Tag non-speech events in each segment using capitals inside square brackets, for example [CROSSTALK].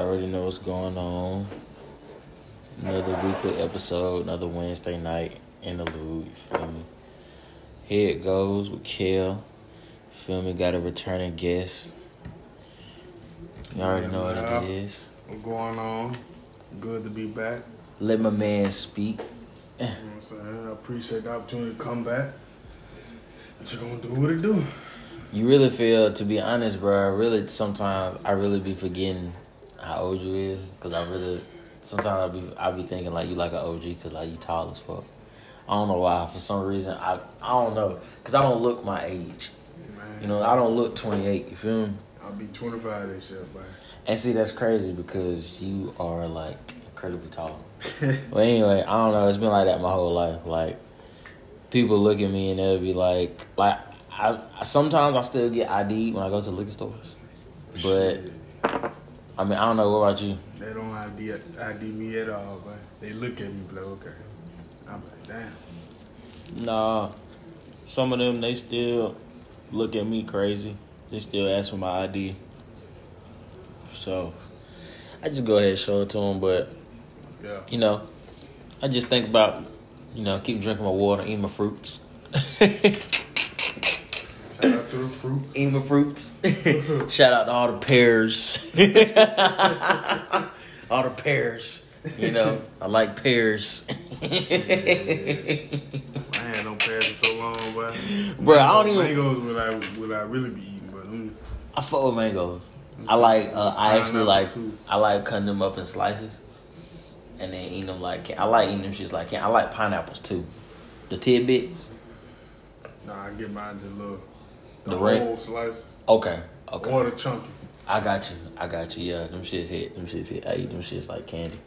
already know what's going on. Another weekly episode, another Wednesday night interlude, you feel me? Here it goes with Kel. Feel me? Got a returning guest. You all already know what it is. What's going on? Good to be back. Let my man speak. You know what I'm saying? I appreciate the opportunity to come back. What you gonna do what it do? You really feel, to be honest, bro. I really sometimes I really be forgetting how old you is, cause I really sometimes I be I be thinking like you like an OG, cause like you tall as fuck. I don't know why. For some reason, I I don't know, cause I don't look my age. Man, You know, I don't look 28. You feel me? I'll be 25 this year, man. And see, that's crazy because you are like incredibly tall. [LAUGHS] But anyway, I don't know. It's been like that my whole life. Like people look at me and they'll be like, like I, I sometimes I still get ID when I go to liquor stores, but I mean I don't know. What about you? They don't ID, ID me at all, but they look at me like, okay. I'm like, damn. Nah, some of them they still look at me crazy. They still ask for my ID. So I just go ahead and show it to them, but Yeah. you know, I just think about you know keep drinking my water, eat my fruits. [LAUGHS] Shout out to the fruit. Eat my fruits. [LAUGHS] [LAUGHS] Shout out to all the pears. [LAUGHS] all the pears. You know, I like pears. I had no pears in so long, but Bro, I don't even- mangoes would I would I really be eating, but mm, I fuck with mangoes. I like. Uh, I actually like. too. I like cutting them up in slices, and then eating them like. I like eating them shits like. I like pineapples too. The tidbits. nah, I get mine the little the, The red- slices Okay. Okay. or the chunky. I got you. I got you. Yeah, them shits hit. Them shits hit. I eat them shits like candy.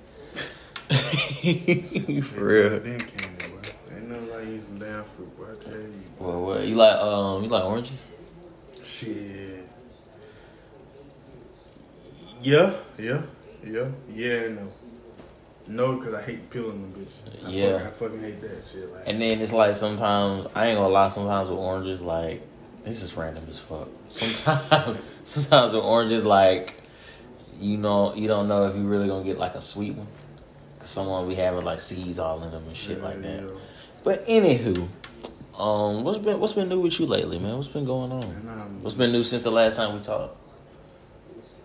[LAUGHS] For real. Then candy, boy. Ain't nothing like eating some damn fruit, boy. I tell you. Well, well, you like um, you like oranges? Shit. Yeah, yeah, yeah, yeah, no. No, because I hate peeling them bitches. I Yeah. Fucking, I fucking hate that shit. Like, And then it's like sometimes I ain't gonna lie. Sometimes with oranges, like this is random as fuck. Sometimes, [LAUGHS] sometimes with oranges, like you know, you don't know if you really gonna get like a sweet one. Cause someone be having like seeds all in them and shit like that. yeah. But anywho, um, what's been what's been new with you lately, man? What's been going on? Um, What's been new since the last time we talked?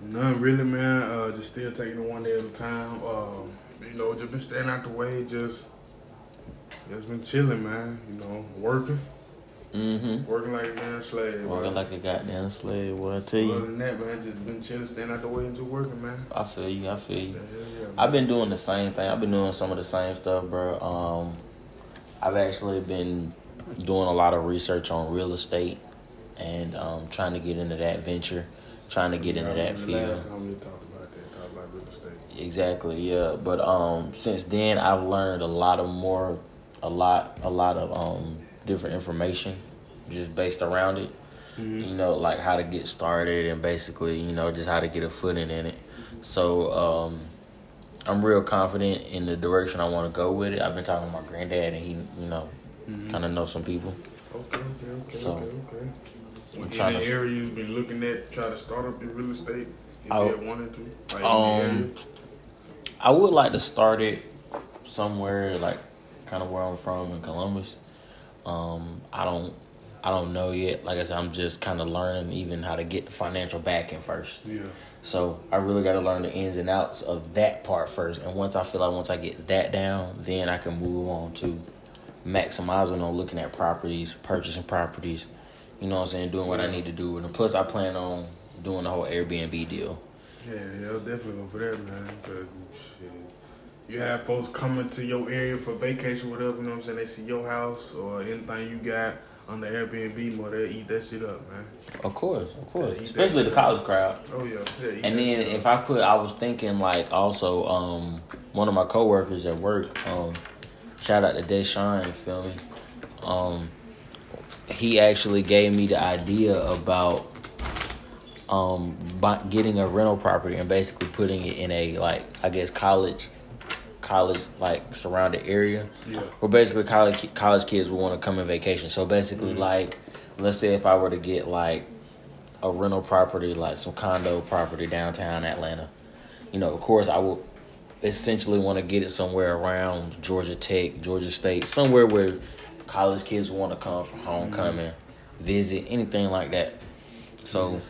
None really, man. Uh, just still taking it one day at a time. Um, you know, just been staying out the way. Just, just been chilling, man. You know, working, Mm-hmm. working like a damn slave. Working man. like a goddamn slave. Boy, I tell Other you, than that, man, just been chilling, staying out the way, and just working, man. I feel you. I feel you. Yeah. I've been doing the same thing. I've been doing some of the same stuff, bro. Um, I've actually been doing a lot of research on real estate and um, trying to get into that venture, trying to get into that field. Last time we talked about that, talked about real estate. Exactly, yeah. But um, since then, I've learned a lot of more, a lot, a lot of um, different information, just based around it. You know, like how to get started and basically, you know, just how to get a footing in it. So um, I'm real confident in the direction I want to go with it. I've been talking to my granddad, and he, you know, kind of know some people. Okay, okay, okay, So, okay, okay. I'm In trying the to- area you've been looking at, try to start up in real estate, if I- you wanted to. Like Um. I would like to start it somewhere like kind of where I'm from in Columbus. Um, I don't, I don't know yet. Like I said, I'm just kind of learning even how to get the financial backing first. Yeah. So I really got to learn the ins and outs of that part first. And once I feel like once I get that down, then I can move on to maximizing on looking at properties, purchasing properties. You know what I'm saying? Doing what I need to do. And plus, I plan on doing the whole Airbnb deal. Yeah, yeah, I'll definitely go for that, man. Shit, you have folks coming to your area for vacation, whatever. You know what I'm saying? They see your house or anything you got on the Airbnb, more they eat that shit up, man. Of course, of course. Especially the college crowd. Oh yeah, yeah. And then if up. I put, I was thinking like also, um, one of my coworkers at work, um, shout out to Deshaun, you feel me? Um, he actually gave me the idea about um getting a rental property and basically putting it in a like I guess college college like surrounded area Yeah. where basically college college kids would want to come in vacation. So basically like let's say if I were to get like a rental property like some condo property downtown Atlanta you know, of course, I would essentially want to get it somewhere around Georgia Tech, Georgia State, somewhere where college kids want to come for homecoming, mm-hmm. visit, anything like that. So,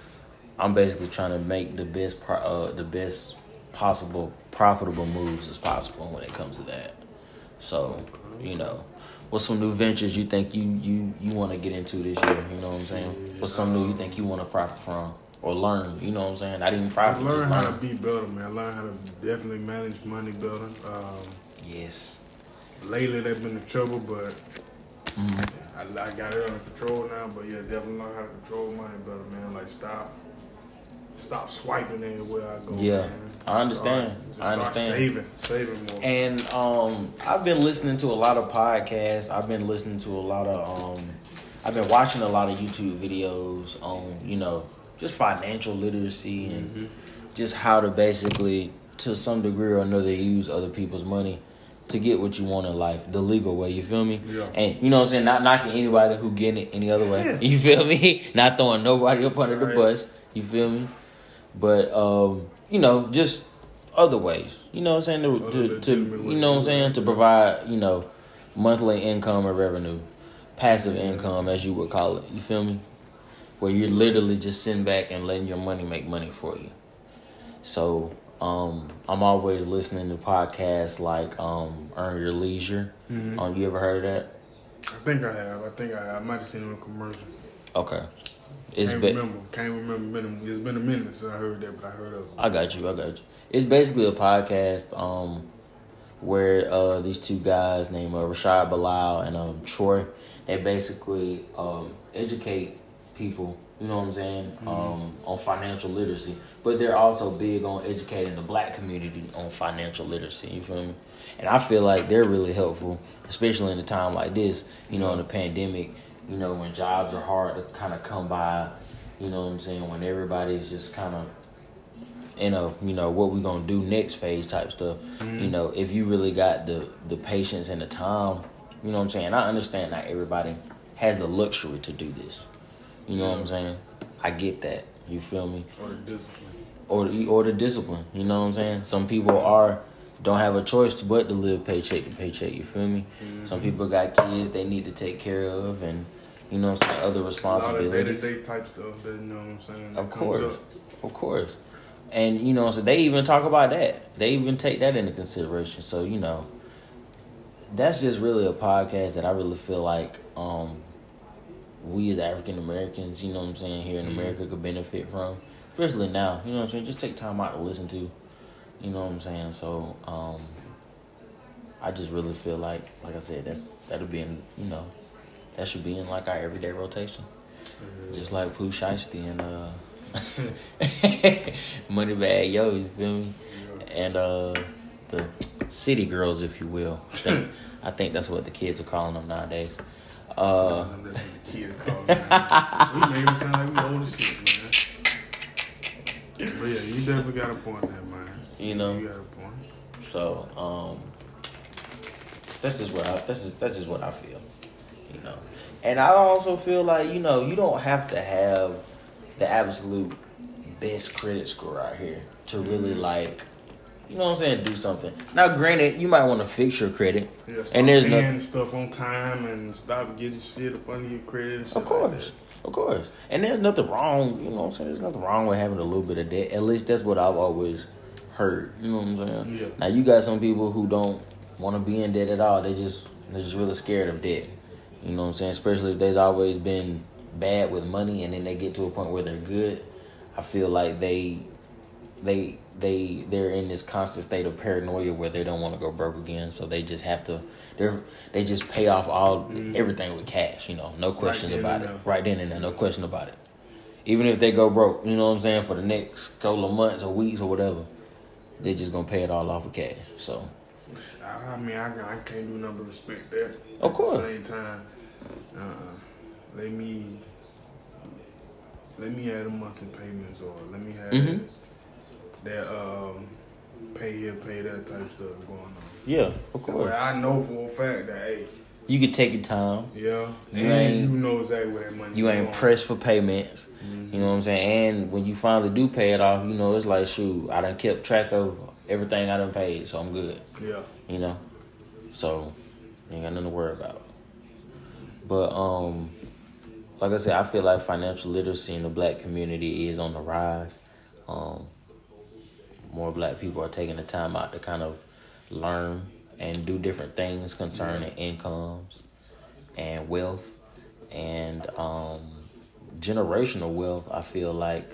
I'm basically trying to make the best, pro- uh, the best possible profitable moves as possible when it comes to that. So, you know, what's some new ventures you think you you you want to get into this year? You know what I'm saying? What's some new you think you want to profit from or learn? You know what I'm saying? I didn't profit. I learned how to be better, man. I learned how to definitely manage money better. Um, yes. Lately, they've been in trouble, but mm-hmm. I, I got it under control now. But yeah, definitely learn how to control money better, man. Like stop, stop swiping anywhere I go. Yeah. Man. I understand. Start, I understand. saving, saving more. And um, I've been listening to a lot of podcasts. I've been listening to a lot of um, I've been watching a lot of YouTube videos on you know just financial literacy and mm-hmm. just how to basically to some degree or another use other people's money to get what you want in life the legal way. You feel me? Yeah. And you know what I'm saying? Not knocking anybody who getting it any other way. Yeah. [LAUGHS] You feel me? Not throwing nobody up under right. the bus. You feel me? But um, you know, just other ways. You know what I'm saying? To, to, to you know what I'm saying? To provide, you know, monthly income or revenue. Passive income as you would call it. You feel me? Where you're literally just sitting back and letting your money make money for you. So, um, I'm always listening to podcasts like um, Earn Your Leisure. Mm-hmm. Um, you ever heard of that? I think I have. I think I, have. I might have seen it on a commercial. Okay. It's can't be- remember. Can't remember. Been a, It's been a minute since I heard that, but I heard of it. I got you. I got you. It's basically a podcast um, where uh, these two guys named uh, Rashad Bilal and um, Troy, they basically um, educate people. You know what I'm saying mm-hmm. Um, on financial literacy, but they're also big on educating the black community on financial literacy. You feel me? And I feel like they're really helpful, especially in a time like this. You know, in the pandemic you know, when jobs are hard to kind of come by, you know what I'm saying, when everybody's just kind of in a, you know, what we going to do next phase type stuff. Mm-hmm. You know, if you really got the the patience and the time, you know what I'm saying? I understand not everybody has the luxury to do this. You know what I'm saying? I get that. You feel me? Or the discipline. Or or the discipline. You know what I'm saying? Some people are don't have a choice but to live paycheck to paycheck. You feel me? Mm-hmm. Some people got kids they need to take care of, and you know what I'm saying, other responsibilities. day type stuff that you know what I'm saying. Of course, of course, and you know, so they even talk about that. They even take that into consideration. So you know, that's just really a podcast that I really feel like um, we as African Americans, you know what I'm saying, here in mm-hmm. America could benefit from, especially now. You know what I'm saying. Just take time out to listen to. You know what I'm saying. So. Um, I just really feel like, like I said, that's that'll be in, you know, that should be in like our everyday rotation. Mm-hmm. Just like Pooh Shiesty and uh [LAUGHS] Moneybagg Yo, you feel me? And uh the city girls, if you will. I think, I think that's what the kids are calling them nowadays. Uh, [LAUGHS] that's what the kids call them. [LAUGHS] we made it sound like we old as shit, man. But yeah, you definitely got a point there, man. You know, you got a point. So, um, that's just what I that's just that's just what I feel. You know, and I also feel like, you know, you don't have to have the absolute best credit score out here to really like you know what I'm saying, do something. Now granted, you might want to fix your credit. Yeah, and there's no stuff on time and stop getting shit up under your credit. of course. Like of course. And there's nothing wrong, you know what I'm saying? There's nothing wrong with having a little bit of debt. At least that's what I've always heard. You know what I'm saying? Yeah. Now you got some people who don't want to be in debt at all. They just they're just really scared of debt. You know what I'm saying? Especially if they've always been bad with money and then they get to a point where they're good. I feel like they they they they're in this constant state of paranoia where they don't want to go broke again, so they just have to they they just pay off all mm. everything with cash, you know, no questions right about it. Right then and there, no question about it. Even if they go broke, you know what I'm saying, for the next couple of months or weeks or whatever, they're just gonna pay it all off with cash. So I mean, I, I can't do nothing but respect that. Of course. At the same time, uh, let me let me have the monthly payments, or let me have mm-hmm. that um, pay here, pay that type stuff going on. Yeah, of course. I know for a fact that hey, You can take your time. Yeah, You and ain't- you know exactly where that money. You ain't going. pressed for payments. Mhm. You know what I'm saying? And when you finally do pay it off, you know it's like shoot, I done kept track of everything I done paid, so I'm good. Yeah, You know, so you ain't got nothing to worry about. But um, like I said, I feel like financial literacy in the black community is on the rise. Um, more black people are taking the time out to kind of learn and do different things concerning incomes and wealth and um, generational wealth. I feel like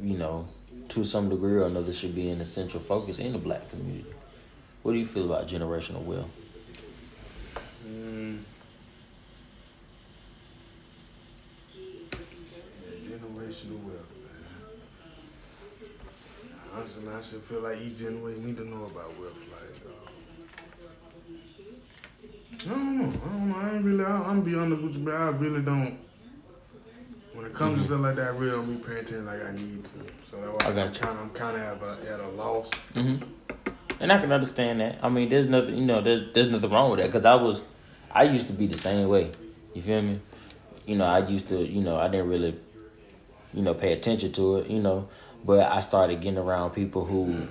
you know to some degree or another should be an essential focus in the black community. What do you feel about generational wealth? Mm. Yeah, generational wealth, man. Honestly, man, I should feel like each generation need to know about wealth. Like, I don't know. I don't know. I ain't really. I, I'm gonna be honest with you, but I really don't. When it comes to stuff like that, I really don't be paying attention like I need to. So that's why I you. kind of, I'm kind of at a, at a loss. hmm And I can understand that. I mean, there's nothing, you know, there's there's nothing wrong with that because I was, I used to be the same way. You feel me? You know, I used to, you know, I didn't really, you know, pay attention to it, you know, but I started getting around people who,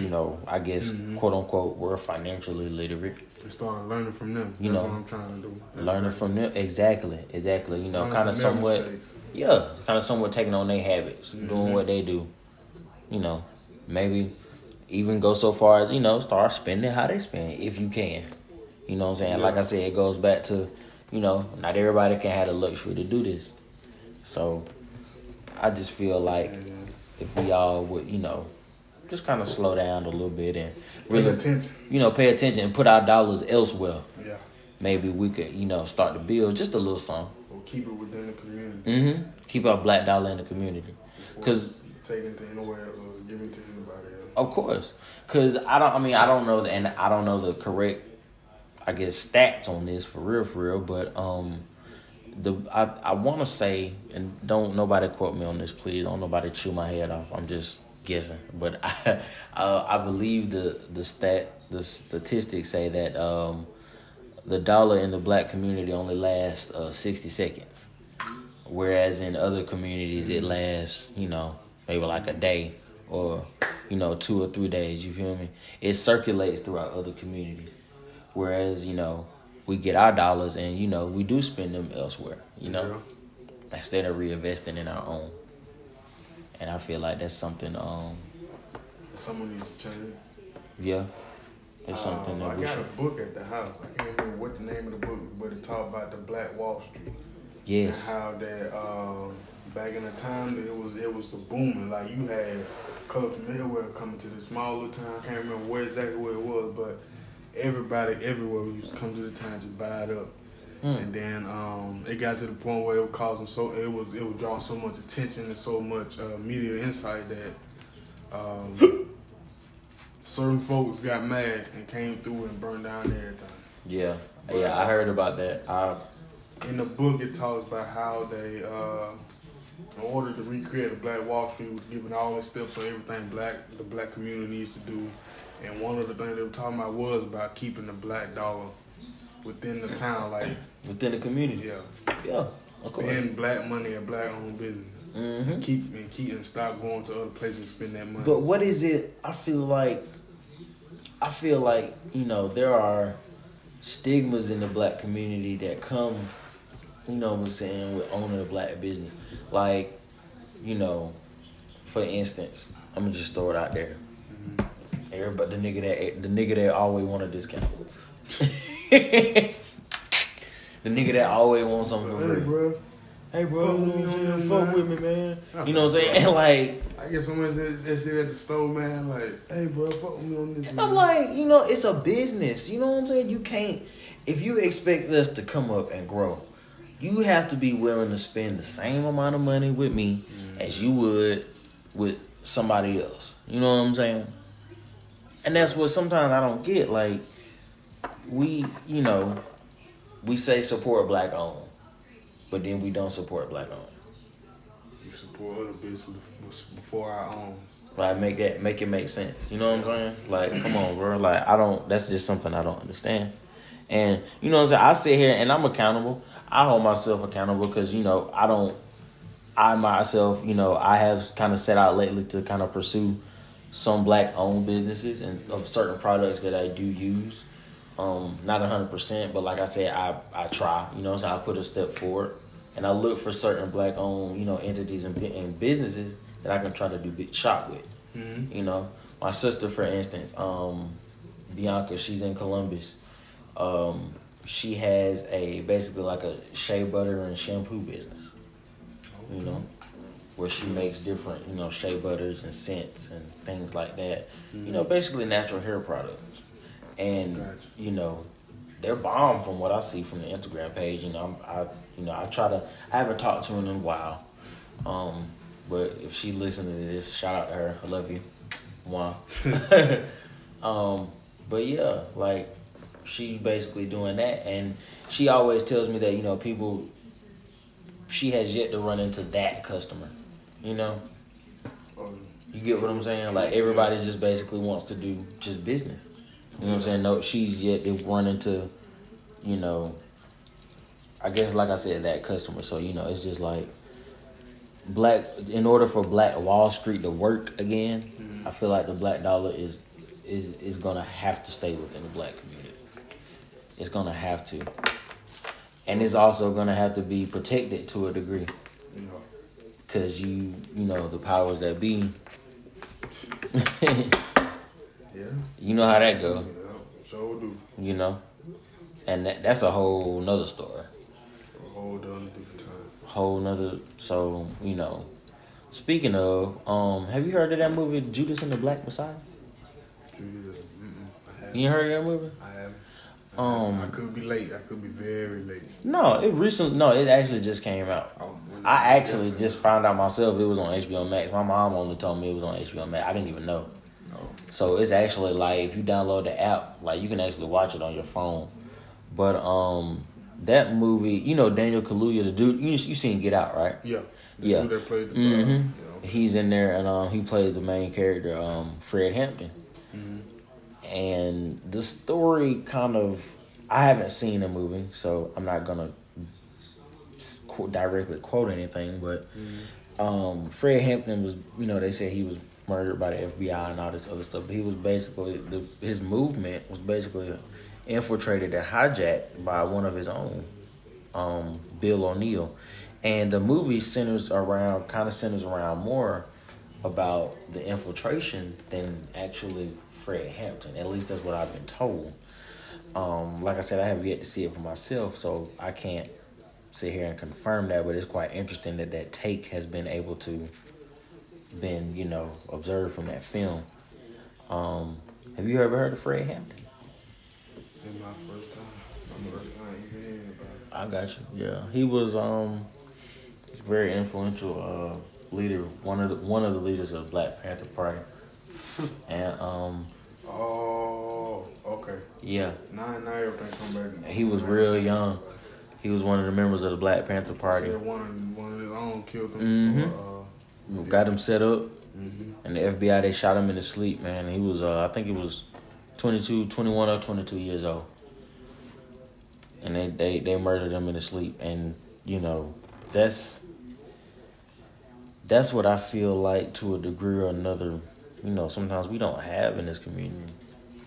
you know, I guess quote unquote were financially literate, And started learning from them. You That's know, what I'm trying to do. That's learning right. from them. Exactly, exactly. You know, kind of somewhat. mistakes. Yeah, kind of somewhat taking on their habits, doing Mhm. what they do. You know, maybe even go so far as you know start spending how they spend if you can. You know what I'm saying? Like I said, it goes back to you know not everybody can have the luxury to do this. So I just feel like if we all would you know just kind of slow down a little bit and Pay really attention. you know pay attention and put our dollars elsewhere. Yeah. Maybe we could you know start to build just a little something. Or keep it within the community. Mm-hmm. Keep our black dollar in the community. before 'Cause- taking it to anywhere else or giving it to anybody else. Of course, because I don't. I mean, I don't know, the, and I don't know the correct, I guess, stats on this for real, for real. But um, the I I want to say, and don't nobody quote me on this, please. Don't nobody chew my head off. I'm just guessing, but [LAUGHS] I I, I believe the the stat the statistics say that um, the dollar in the black community only lasts uh, sixty seconds, whereas in other communities it lasts, you know, maybe like a day or you know two or three days. You feel me? It circulates throughout other communities, whereas you know we get our dollars and you know we do spend them elsewhere. You know, instead of reinvesting in our own. And I feel like that's something. Um, Someone needs to change. yeah, it's something Um, that I we got should. a book at the house. I can't remember what the name of the book, but it talked about the Black Wall Street. Yes. And how that um, back in the time it was it was the booming. Like you had color from everywhere coming to the small little town. I can't remember where exactly where it was, but everybody everywhere used to come to the town to buy it up. Mm. And then um, it got to the point where it was causing so it was it was drawing so much attention and so much uh, media insight that um, [COUGHS] certain folks got mad and came through and burned down everything. Yeah, yeah, I heard about that. I In the book, it talks about how they, uh, in order to recreate a Black Wall Street, was giving all the steps on everything black the black community needs to do. And one of the things they were talking about was about keeping the black dollar within the town, like within the community. yeah, Yeah, of course. spend black money and black owned business. hmm Keep and keep and stop going to other places and spend that money. But what is it? I feel like, I feel like you know there are stigmas in the black community that come, you know what I'm saying, with owning a black business. Like, you know, for instance, I'm gonna just throw it out there. Everybody, the nigga that the nigga that always want a discount. [LAUGHS] [LAUGHS] the nigga that always wants something for hey, free. bro, Hey, bro, Fuck you know with what I'm me saying? Fuck man. with me, man. You know what I'm saying? And like. I get someone that, that shit at the store, man. Like, hey, bro, fuck with me on this. I'm man. like, you know, it's a business. You know what I'm saying? You can't, if you expect us to come up and grow, you have to be willing to spend the same amount of money with me mm. as you would with somebody else. You know what I'm saying? And that's what sometimes I don't get. Like, we, you know, we say support black owned, but then we don't support black owned. You support other business before our own. Like make that make it make sense. You know what I'm saying? Like, come on, bro. Like I don't that's just something I don't understand. And you know what I'm saying? I sit here and I'm accountable. I hold myself accountable because you know I don't. I myself, you know, I have kind of set out lately to kind of pursue some black owned businesses and of certain products that I do use. Um, not hundred percent, but like I said, I I try. You know, so I put a step forward, and I look for certain black owned, you know, entities and, and businesses that I can try to do big shop with. Mm-hmm. You know, my sister, for instance, um, Bianca, she's in Columbus. Um, she has a basically like a shea butter and shampoo business. You know, where she makes different, you know, shea butters and scents and things like that. Mm-hmm. You know, basically natural hair products. And gotcha. you know, they're bomb from what I see from the Instagram page. You know, I'm, I you know I try to I haven't talked to her in a while. Um, but if she listens to this, shout out to her. I love you. Wow. [LAUGHS] um, but yeah, like she basically doing that, and she always tells me that you know people. She has yet to run into that customer, you know. You get what I'm saying? Like everybody just basically wants to do just business. You know what I'm saying? No, she's yet to run into, you know. I guess like I said, that customer. So you know, it's just like black. In order for Black Wall Street to work again, mm-hmm. I feel like the black dollar is is is gonna have to stay within the black community. It's gonna have to, and it's also gonna have to be protected to a degree. Cause you you know the powers that be. [LAUGHS] You know how that go. Yeah, sure do. You know, and that, that's a whole nother story. A whole nother different time. Whole nother. So you know, speaking of, um, have you heard of that movie Judas and the Black Messiah? Judas. You heard of that movie? I have. Um, I could be late. I could be very late. No, it recently. No, it actually just came out. Oh, I actually just found out myself it was on HBO Max. My mom only told me it was on HBO Max. I didn't even know. So it's actually like if you download the app, like you can actually watch it on your phone. But um, that movie, you know, Daniel Kaluuya, the dude, you you seen Get Out, right? Yeah. The yeah. Dude played the mm-hmm. He's in there, and um, he played the main character, um, Fred Hampton and the story kind of I haven't seen the movie, so I'm not gonna directly quote anything. But mm-hmm. um, Fred Hampton was, you know, they said he was murdered by the FBI and all this other stuff. But he was basically the his movement was basically infiltrated and hijacked by one of his own, um, Bill O'Neal, and the movie centers around kind of centers around more about the infiltration than actually Fred Hampton. At least that's what I've been told. Um, like I said, I have yet to see it for myself, so I can't sit here and confirm that. But it's quite interesting that that take has been able to been you know observed from that film. Um, have you ever heard of Fred Hampton? In my first time. My first time hearing about I got you. Yeah, he was um very influential uh, leader, one of the one of the leaders of the Black Panther Party, [LAUGHS] and um Oh, okay. Yeah. Now, now everything come back. He was real young. He was one of the members of the Black Panther Party. One, one of his own killed him. Mm-hmm. Uh, Got him set up. Mm-hmm. And the FBI, they shot him in his sleep, man. He was, uh, I think he was 22, 21 or 22 years old. And they, they, they murdered him in his sleep. And, you know, that's that's what I feel like to a degree or another you know, sometimes we don't have in this community.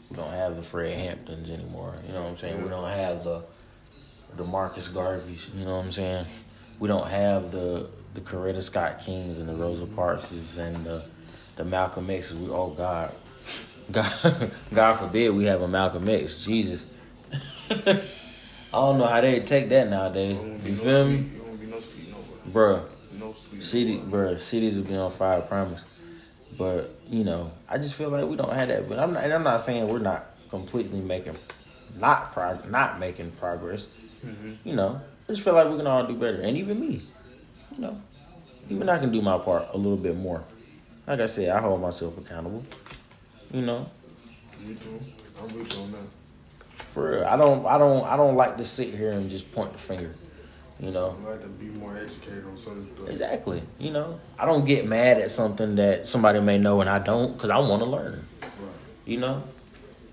We don't have the Fred Hamptons anymore. You know what I'm saying? We don't have the the Marcus Garveys. You know what I'm saying? We don't have the the Coretta Scott Kings and the Rosa Parkses and the the Malcolm X's. We oh God, [LAUGHS] God, God forbid we have a Malcolm X. Jesus. [LAUGHS] I don't know how they take that nowadays. You feel me? Bruh. No City, bruh, cities will be on fire, I promise. But you know, I just feel like we don't have that. But I'm not. And I'm not saying we're not completely making, not prog- not making progress. Mm-hmm. You know, I just feel like we can all do better, and even me. You know, even I can do my part a little bit more. Like I said, I hold myself accountable. You know. Me too. I'm with you on that. For real, I don't. I don't. I don't like to sit here and just point the finger. You know, I like to be more educated on certain stuff. Exactly. You know, I don't get mad at something that somebody may know and I don't because I want to learn. Right. You know,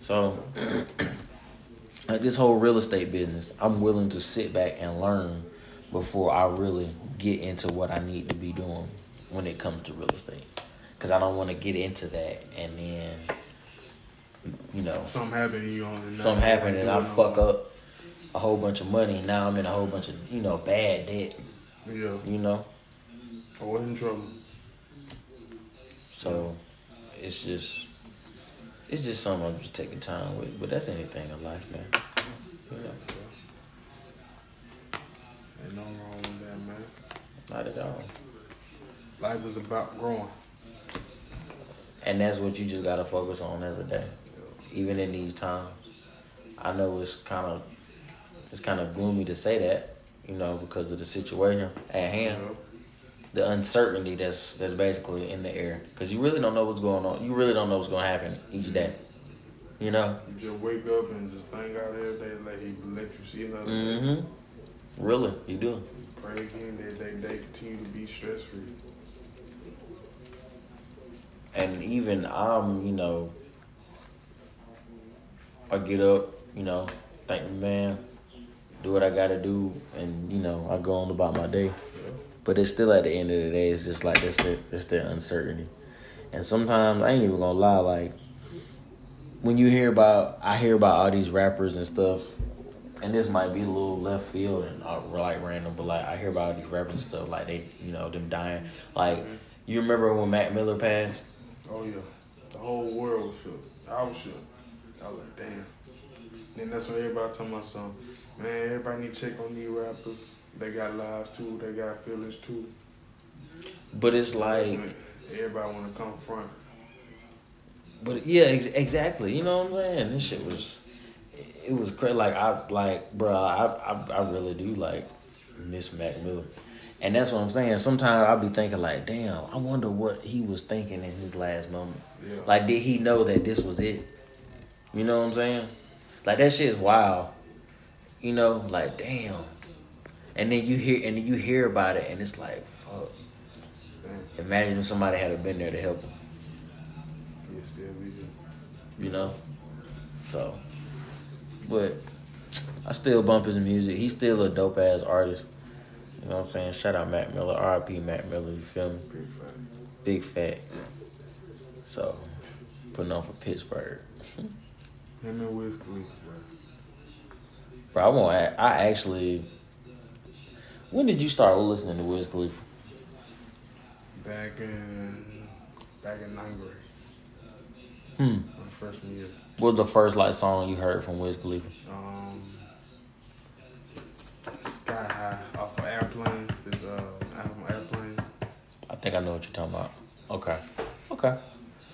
so [CLEARS THROAT] like this whole real estate business, I'm willing to sit back and learn before I really get into what I need to be doing when it comes to real estate. Cause I don't want to get into that and then, you know, Something happened, you on something happen and I fuck up a whole bunch of money. Now I'm in a whole bunch of you know bad debt. Yeah, You know, I was in trouble. so it's just it's just something I'm just taking time with. But that's anything in life, man. Not at all. Life is about growing. And that's what you just gotta focus on every day, even in these times. I know it's kind of it's kind of gloomy to say that, you know, because of the situation at hand, Yeah. the uncertainty that's that's basically in the air, because you really don't know what's going on. You really don't know what's going to happen each day. You know. You just wake up and just thank God every day, like He let you see another. Mm-hmm. Really, you do. Pray again that they, they continue to be stress free. And even I'm, you know, I get up, you know, thank man, do what I gotta do, and you know, I go on about my day. But it's still at the end of the day, it's just like it's the the uncertainty. And sometimes I ain't even gonna lie, like when you hear about I hear about all these rappers and stuff, and this might be a little left field and uh, like random, but like I hear about all these rappers and stuff, like they you know, them dying. Like you remember when Mac Miller passed? Oh yeah, the whole world was shook. I was shook. I was like, damn. Then that's when everybody talking about something. Man, everybody need to check on these rappers. They got lives too. They got feelings too. But it's like everybody want to come front. But yeah, ex- exactly. You know what I'm saying? This shit was, it was crazy. Like I like, bro. I, I I really do like Miss Mac Miller, and that's what I'm saying. Sometimes I'll be thinking like, damn, I wonder what he was thinking in his last moment. Yeah. Like, did he know that this was it? You know what I'm saying? Like that shit is wild. You know, like damn. And then you hear and then you hear about it, and it's like, fuck. Imagine if somebody had been there to help him. Yeah, still be here. you know. So, but I still bump his music. He's still a dope ass artist. You know what I'm saying? Shout out Mac Miller, R.I.P. Mac Miller. You feel me? Big facts. So, putting on for Pittsburgh, [LAUGHS] Him and Wiz Khalifa, bro. bro. I want. I actually. When did you start listening to Wiz Khalifa? Back in back in ninth grade, Hmm. my freshman year. What was the first like song you heard from Wiz Khalifa? Um, Sky High off of Airplane. This uh album Airplane. I think I know what you're talking about. Okay. Okay.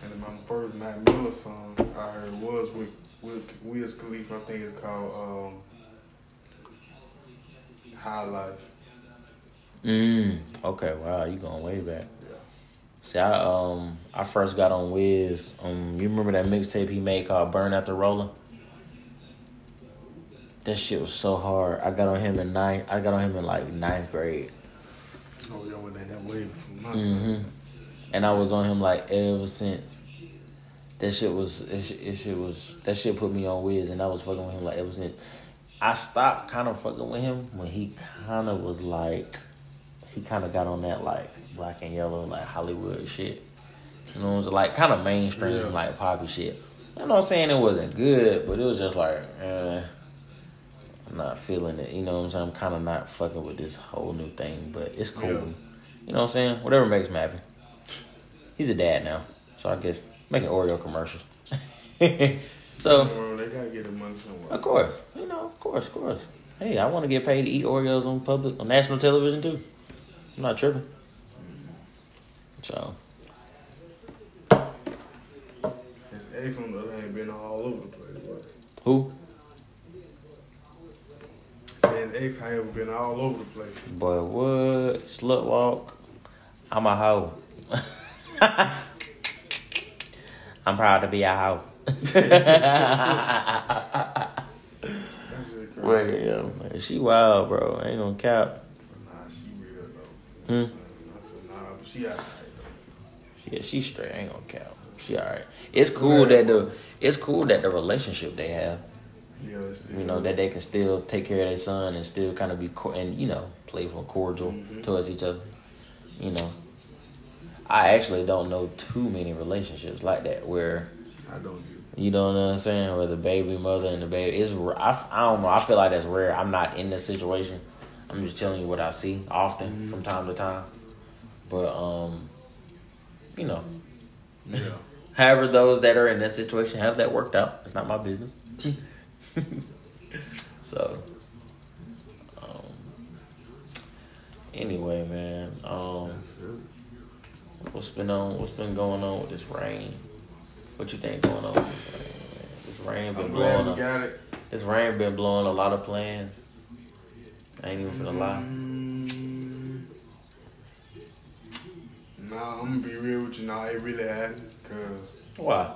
And then my first Mac Miller song I heard was with with Wiz Khalifa. I think it's called um, High Life. Mm. Okay. Wow. You going way back. Yeah. See, I um I first got on Wiz. Um, you remember that mixtape he made called "Burn After Rolling"? That shit was so hard. I got on him in ninth. I got on him in like ninth grade. Oh, when they that my hmm And I was on him like ever since. That shit was it, it shit was that shit put me on Wiz, and I was fucking with him like ever since. I stopped kind of fucking with him when he kind of was like, he kind of got on that like black and yellow like Hollywood shit. You know, it was like kind of mainstream Yeah. like poppy shit. I'm not saying it wasn't good, but it was just like, eh, I'm not feeling it. You know what I'm saying? I'm kind of not fucking with this whole new thing, but it's cool. Yeah. You know what I'm saying? Whatever makes him happy. He's a dad now, so I guess making Oreo commercials. [LAUGHS] so, Well, they gotta get the money somewhere. of course, you know, of course, of course. Hey, I want to get paid to eat Oreos on public on national television too. I'm not tripping. So, His ex on the other hand been all over the place. But who? say his ex have been all over the place. Boy, what? Slut walk. I'm a hoe. [LAUGHS] I'm proud to be a hoe. [LAUGHS] That's just crazy. Well, yeah, man, she wild, bro. Ain't gonna cap. Nah, she real though. Hmm. I said nah, but she alright. Yeah, she straight. Ain't gonna count. She alright. It's cool that the it's cool that the relationship they have. Yeah, You know that they can still take care of their son and still kind of be co- and you know playful, cordial Mhm. towards each other. You know, I actually don't know too many relationships like that where I don't you know what I'm saying, where the baby mother and the baby is. I, I don't know. I feel like that's rare. I'm not in this situation. I'm just telling you what I see often Mhm. from time to time. But um, you know, Yeah. [LAUGHS] however those that are in that situation have that worked out, it's not my business. [LAUGHS] so, um, anyway, man, um, what's been on? What's been going on with this rain? What you think going on? With this rain. This rain been blowing. we A, got it. this rain been blowing a lot of plans. I ain't even finna lie. Nah, I'm gonna be real with you. Nah, it really hasn't. Cause Why?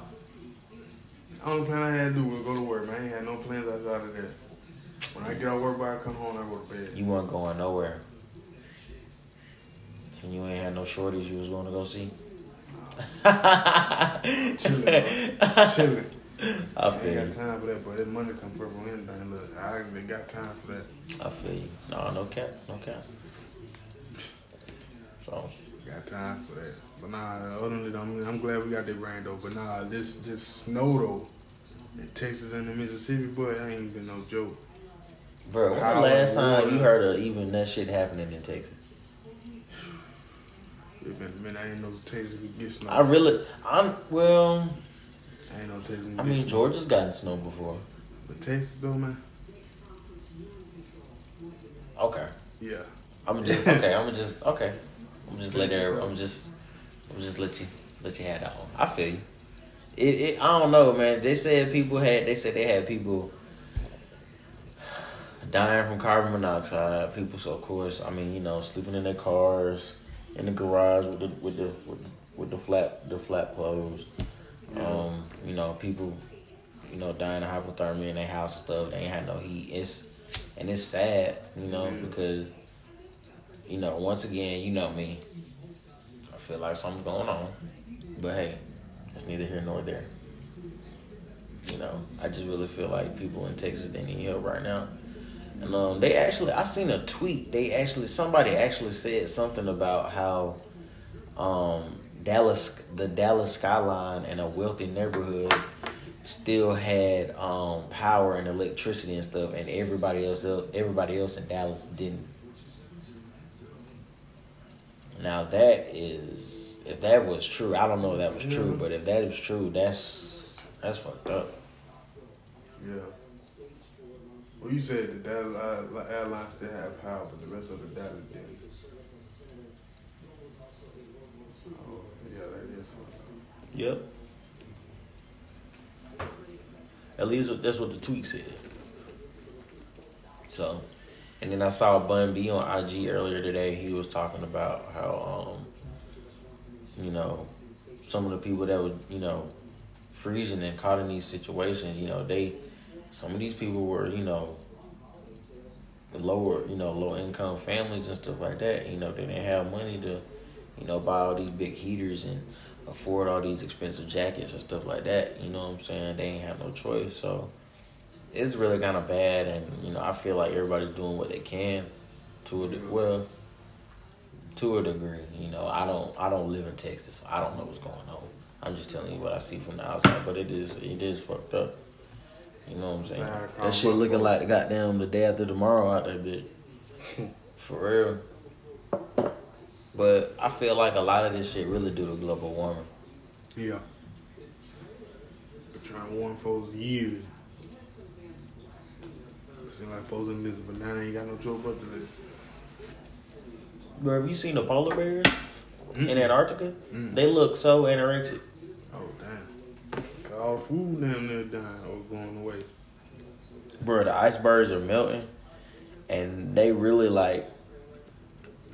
the only plan I had to do was go to work, man. I ain't had no plans outside of that. When I get out of work, I come home, I go to bed. You weren't going nowhere. So you ain't had no shorties you was going to go see. Chilling, bro. [LAUGHS] Chilling. I feel ain't you. got time for that, but that money come first on anything. Look, I actually got time for that. I feel you. No, no cap, no cap. So Got time for that. But nah, other than that, I'm, I'm glad we got that rain though. But nah, this this snow though in Texas and the Mississippi, boy, that ain't been no joke. Bro, when the last time you heard of even that shit happening in Texas? Man, I ain't know Texas could get snow. I really, I'm well. I ain't know Texas. I mean. Georgia's gotten snow before. But Texas though, man. Okay, Yeah. I'm [LAUGHS] just okay. I'm just okay. I'm just let there. I'm just. I'm just let you let you have that one. I feel you. It, it. I don't know, man. They said people had. They said they had people dying from carbon monoxide. People, so of course, I mean, you know, sleeping in their cars, in the garage with the with the with the, with the flap the flap closed. Um, you know, people, you know, dying of hypothermia in their house and stuff. They ain't had no heat. It's and it's sad, you know, Yeah. because you know, once again, you know me. I feel like something's going on, but hey, it's neither here nor there. You know, I just really feel like people in Texas they need help right now. And um, they actually, I seen a tweet. They actually, somebody actually said something about how um, Dallas, the Dallas skyline and a wealthy neighborhood, still had um, power and electricity and stuff, and everybody else, everybody else in Dallas didn't. Now that is, if that was true, I don't know if that was true, but if that is true, that's that's fucked up. Yeah. Well, you said the Dallas uh, airlines still had power, but the rest of the Dallas didn't. Oh, yeah, that is fucked up. Yep. At least that's what the tweet said. So, and then I saw Bun B on IG earlier today. He was talking about how, um, you know, some of the people that were, you know, freezing and caught in these situations, you know, they, some of these people were, you know, lower, you know, low income families and stuff like that. You know, they didn't have money to, you know, buy all these big heaters and afford all these expensive jackets and stuff like that. You know what I'm saying? They ain't have no choice. So it's really kind of bad, and you know, I feel like everybody's doing what they can to a de- well, to a degree. You know, I don't, I don't live in Texas. I don't know what's going on. I'm just telling you what I see from the outside, but it is, it is fucked up. You know what I'm saying? Nah, That shit looking like the goddamn the day after tomorrow out there, bitch. [LAUGHS] For real. But I feel like a lot of this shit really due to global warming. Yeah. Been trying to warn folks years. Seem like folks in this, but now they ain't got no choice but to listen. Bro, have you seen the polar bears in Mm-mm. Antarctica? Mm. They look so anorexic. Oh damn! All the food down there dying or going away. Bro, the icebergs are melting, and they really like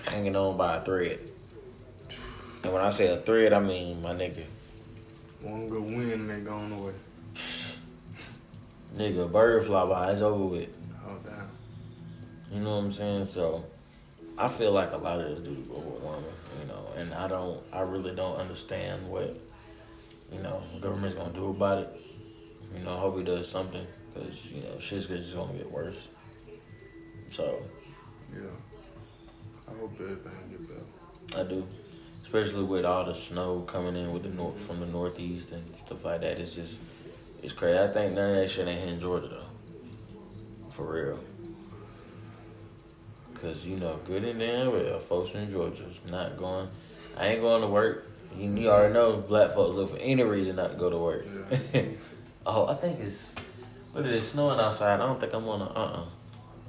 hanging on by a thread. And when I say a thread, I mean my nigga, One good wind and they gone away. nigga, bird fly by, it's over with. Oh damn! You know what I'm saying? So I feel like a lot of this global warming, you know, and I don't I really don't understand what, you know, the government's gonna do about it. You know, I hope he does something. because you know shit's just gonna get worse. So Yeah. I hope everything get better. I do, especially with all the snow coming in with the north from the northeast and stuff like that. It's just it's crazy. I think none of that shit ain't in Georgia though, for real. Cause you know, good and damn well, folks in Georgia is not going. I ain't going to work. You, you already know black folks look for any reason not to go to work. Yeah. [LAUGHS] oh, I think it's what is it snowing outside? I don't think I'm gonna uh uh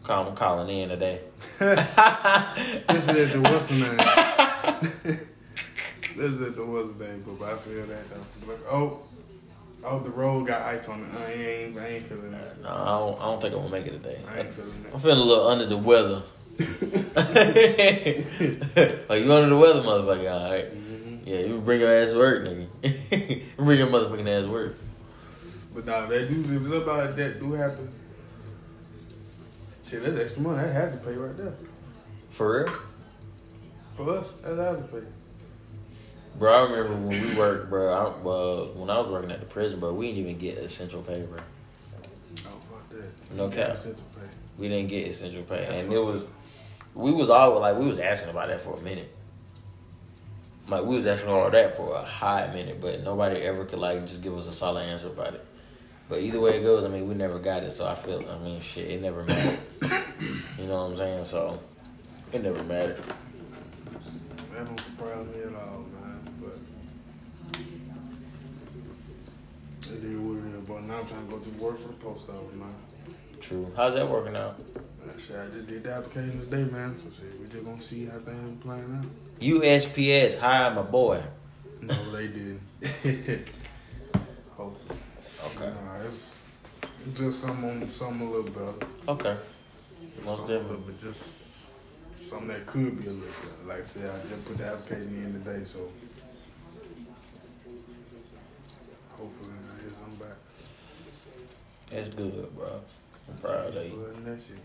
Call, I'm calling in today. Especially at the what's [LAUGHS] the name. This is at the what's [LAUGHS] the name, but I feel that though. Like, oh, oh, the road got ice on it. I ain't, I ain't feeling that. No, I don't, I don't think I'm gonna make it today. I ain't feeling that. I'm feeling a little under the weather. Are [LAUGHS] you under the weather, motherfucker? All right. hmm Yeah, you bring your ass to work, nigga. bring your motherfucking ass to work. But nah, that do if something like that do happen, shit, that's extra money. That has to pay right there. For real? For us, that has to pay. Bro, I remember when we worked, bro. I, uh, when I was working at the prison, bro, we didn't even get essential pay, bro. Oh fuck that. No cap. Essential pay. We didn't get essential pay, That's and it was we was all like we was asking about that for a minute. Like we was asking all that for a high minute, but nobody ever could like just give us a solid answer about it. But either way it goes, I mean, we never got it, so I feel, I mean, shit, it never mattered. [COUGHS] you know what I'm saying? So it never mattered. That don't surprise me at all, man. But it is what it is. But now I'm trying to go to work for the post office, man. True. How's that working out? Shit, I just did the application today, man. So shit, we just gonna see how things playing out. USPS, hi, my boy. No, they didn't. [LAUGHS] Hopefully. Okay. Nah, it's just something, something a little better. Okay. Most something definitely. bit, just something that could be a little better. Like I said, I just put the application in today, so hopefully I hear something back. That's good, bro. I'm proud of you. That shit,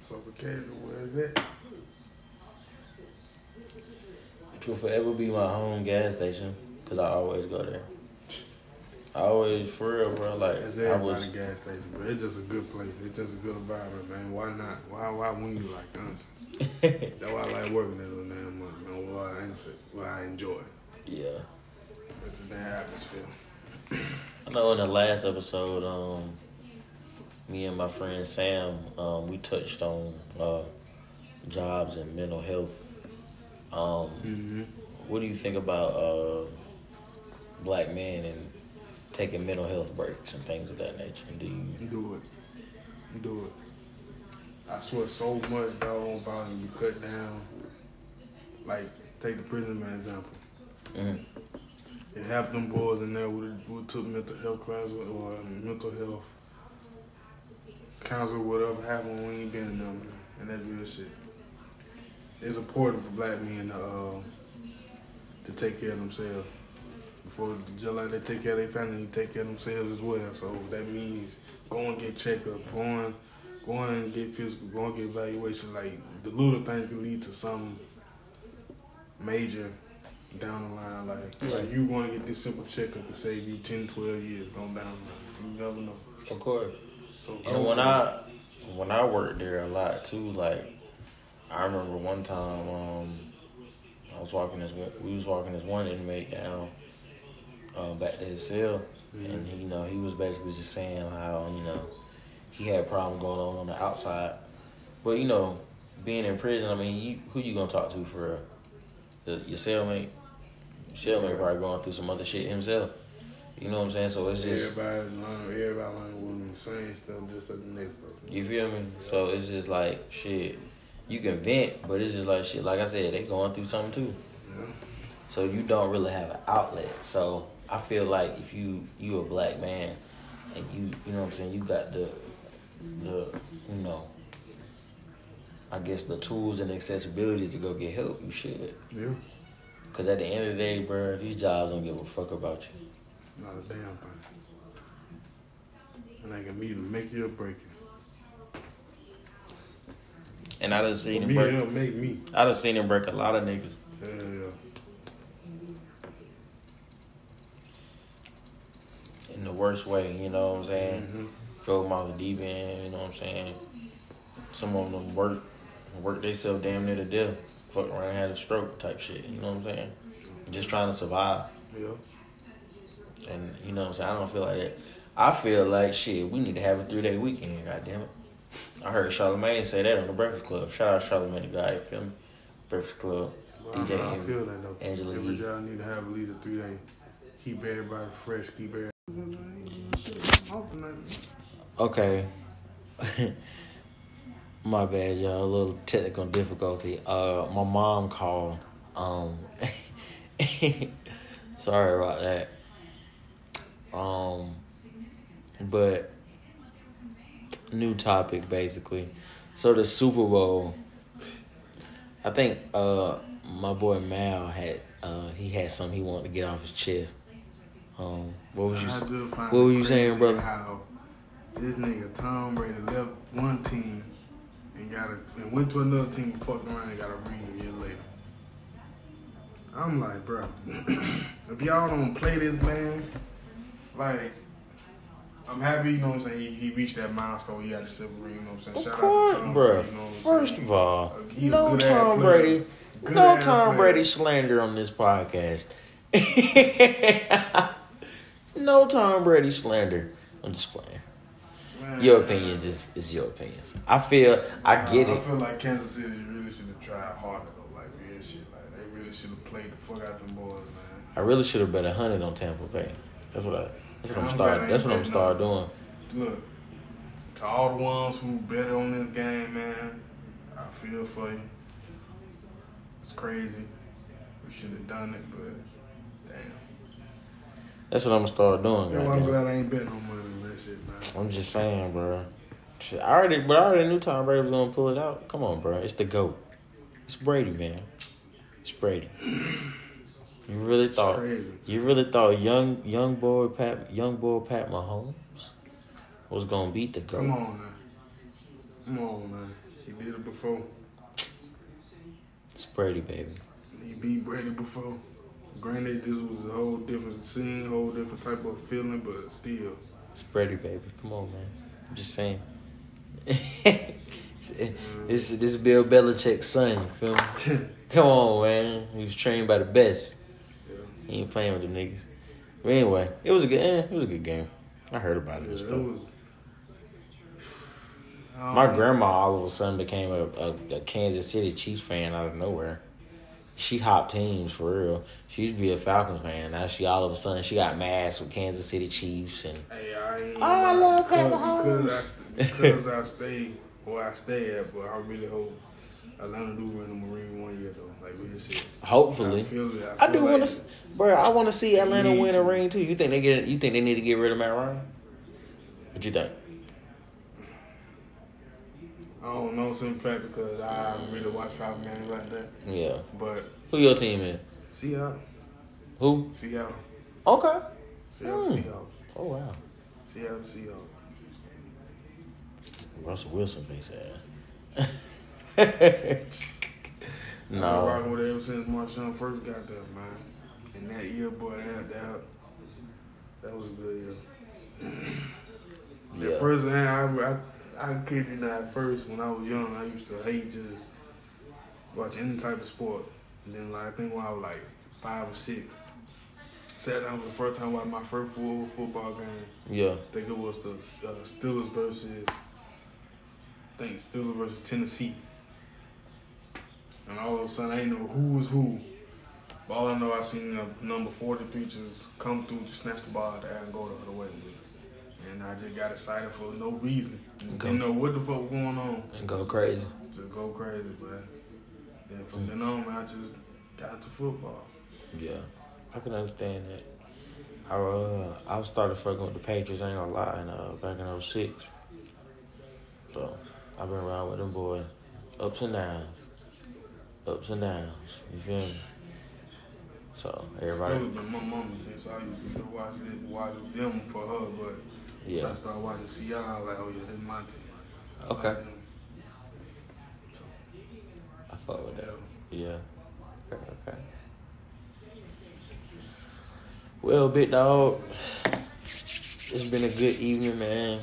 so Decatur, where is it? It will forever be my home gas station because I always go there. I always, for real, bro. Like It's I was, gas station, but it's just a good place. It's just a good environment, man. Why not? Why why wouldn't you like honestly? [LAUGHS] That's why I like working there so damn much, man. What I enjoy, I enjoy. yeah. It's a damn atmosphere. I know in the last episode, um, me and my friend Sam, um, we touched on uh, jobs and mental health. Um, Mm-hmm. what do you think about uh, black men and taking mental health breaks and things of that nature? Do you? Do it. Do it. I swear so much dog on volume you cut down. Like, take the prison man example. Mhm. If half them boys in there would would took mental health class or mental health counsel, whatever happened, we ain't been in them, and that real shit. It's important for black men to uh, to take care of themselves. Before just like they take care of their family, they take care of themselves as well. So that means go and get checkup, going going and get physical, go and get evaluation. Like the little things can lead to some major down the line. Like, Yeah. like you going to get this simple checkup to save you 10, 12 years going down the line. You never know. Of course. So And when I when I worked there a lot too, like I remember one time um I was walking this we was walking this one inmate down uh, back to his cell and he you know he was basically just saying how, you know, he had a problem going on on the outside. But you know, being in prison, I mean, you, who you gonna talk to for? The, your cellmate? Cellmate probably going through some other shit himself. You know what I'm saying? So it's just everybody learn, everybody learn women saying stuff just as the next person. You feel me? So it's just like shit. You can vent, but it's just like shit. Like I said, they going through something too. Yeah. So you don't really have an outlet. So I feel like if you you a black man and you you know what I'm saying, you got the the you know I guess the tools and accessibility to go get help, you should. Yeah. Cause at the end of the day, bro, these jobs don't give a fuck about you. Not a damn thing. And they can either make you or break you. And I done For seen me, him break. it'll make me. I done seen him break a lot of niggas. Hell yeah. In the worst way. You know what I'm saying? Mm-hmm. Off the deep end. You know what I'm saying? Some of them work work themselves damn near to death. Fuck around, had a stroke type shit. You know what I'm saying? Just trying to survive. Yeah. And you know what I'm saying? I don't feel like that. I feel like shit. We need to have a three day weekend. God damn it. I heard Charlamagne say that on the Breakfast Club. Shout out Charlamagne, the guy. You feel me? Breakfast Club. Well, DJ. I, I feel that though. Angela Every job need to have at least a three day. Keep everybody fresh. Keep everybody. Okay. [LAUGHS] my bad, y'all. A little technical difficulty. Uh, my mom called. Um, [LAUGHS] sorry about that. Um, but new topic basically. So the Super Bowl. I think uh my boy Mal had uh he had something he wanted to get off his chest. Um, what was you what were you saying, brother? How this nigga Tom Brady left one team and got a, and went to another team, fucked around and got a ring a year later. I'm like, bro, [CLEARS THROAT] if y'all don't play this man, like I'm happy, you know what I'm saying? He, he reached that milestone. He got a silver ring, you know what I'm saying? Of Shout course, out to Tom bro. Brady, you know First saying? of all, no Tom Brady, no Tom Brady slander on this podcast. [LAUGHS] no Tom Brady slander. I'm just playing. Man, your opinions is, is your opinions. I feel I get uh, it. I feel like Kansas City really should have tried harder though, like real shit. Like they really should have played the fuck out them boys, man. I really should have bet a hundred on Tampa Bay. That's what I. That's what I'm start. That's what I'm start doing. Look, to all the ones who bet on this game, man, I feel for you. It's crazy. We should have done it, but. That's what I'm gonna start doing. Yeah, well, I'm glad I ain't betting no money on that shit, man. I'm just saying, bro. Shit, I already, but I already knew Tom Brady was gonna pull it out. Come on, bro. It's the goat. It's Brady, man. It's Brady. You really thought you really thought young young boy Pat young boy Pat Mahomes was gonna beat the goat. Come on man. Come on man. He did it before. It's Brady baby. He beat Brady before. Granted this was a whole different scene, whole different type of feeling, but still. It's Brady baby. Come on man. I'm just saying. [LAUGHS] this this Bill Belichick's son, you feel me? [LAUGHS] Come on, man. He was trained by the best. He ain't playing with them niggas. But anyway, it was a good. Eh, it was a good game. I heard about it. Yeah, it was, My [SIGHS] grandma all of a sudden became a, a, a, Kansas City Chiefs fan out of nowhere. She hopped teams for real. She used to be a Falcons fan. Now she all of a sudden she got mass with Kansas City Chiefs and. Hey, I oh, I love Pat Mahomes. Because I, because I stay where I stay at, but I really hope Atlanta do win the Marine one year though. Like real shit. Hopefully, I, I, I do like want to, bro. I want to see Atlanta win a ring too. You think they get? You think they need to get rid of Matt Ryan? What you think? I don't know, some fact because I really watch Falcon games like that. Yeah, but who your team is? Seattle. Who? Seattle. Okay. Seattle hmm. Seahawks. Oh wow. Seattle Seahawks. Russell Wilson face ass. no. [LAUGHS] I've been rocking with it ever since my son first got there, man. And that year, boy, that that, that was a good year. [CLEARS THROAT] yeah. At first, I, I, I kid you not, at first, when I was young, I used to hate just watch any type of sport. And then, like, I think when I was like five or six, sat down for the first time watching my first full football game. Yeah. I think it was the uh, Steelers versus, I think Steelers versus Tennessee. And all of a sudden, I didn't know who was who. But all I know, I seen a number 43 just come through, just snatch the ball out there and go the other way And I just got excited for no reason. Didn't know what the fuck was going on. And go crazy. To go crazy, but then from then on, I just got to football. Yeah, I can understand that. I uh, I started fucking with the Patriots, I ain't gonna lie, in, uh, back in 06. So, I've been around with them boys, ups and downs ups and downs. You feel me? So everybody. It was my mama so I used to watch it, watch them for her, but yeah. I started watching Seattle. I was like, oh yeah, this is my team. I okay. Like so, I fuck with that. Yeah. Okay. Okay. Well, big dog. it's been a good evening, man.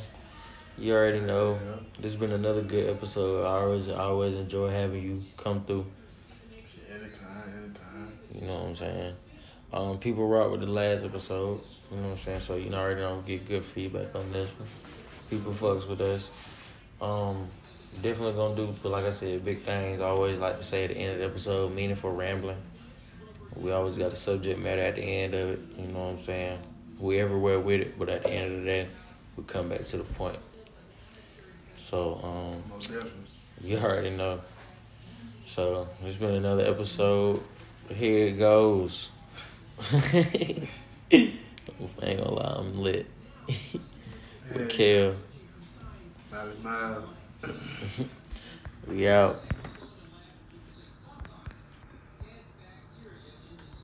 You already know. Yeah. This has been another good episode. I always, I always enjoy having you come through. Anytime, anytime. You know what I'm saying? Um, people rock with the last episode. You know what I'm saying? So you know, already know get good feedback on this one. People fucks with us. Um, definitely gonna do, but like I said, big things. I always like to say at the end of the episode, meaningful rambling. We always got a subject matter at the end of it. You know what I'm saying? We everywhere with it, but at the end of the day, we come back to the point. So, um, you already know. So it's been another episode. Here it goes. I ain't gonna lie, I'm lit. Kel, Miles, miles. we out.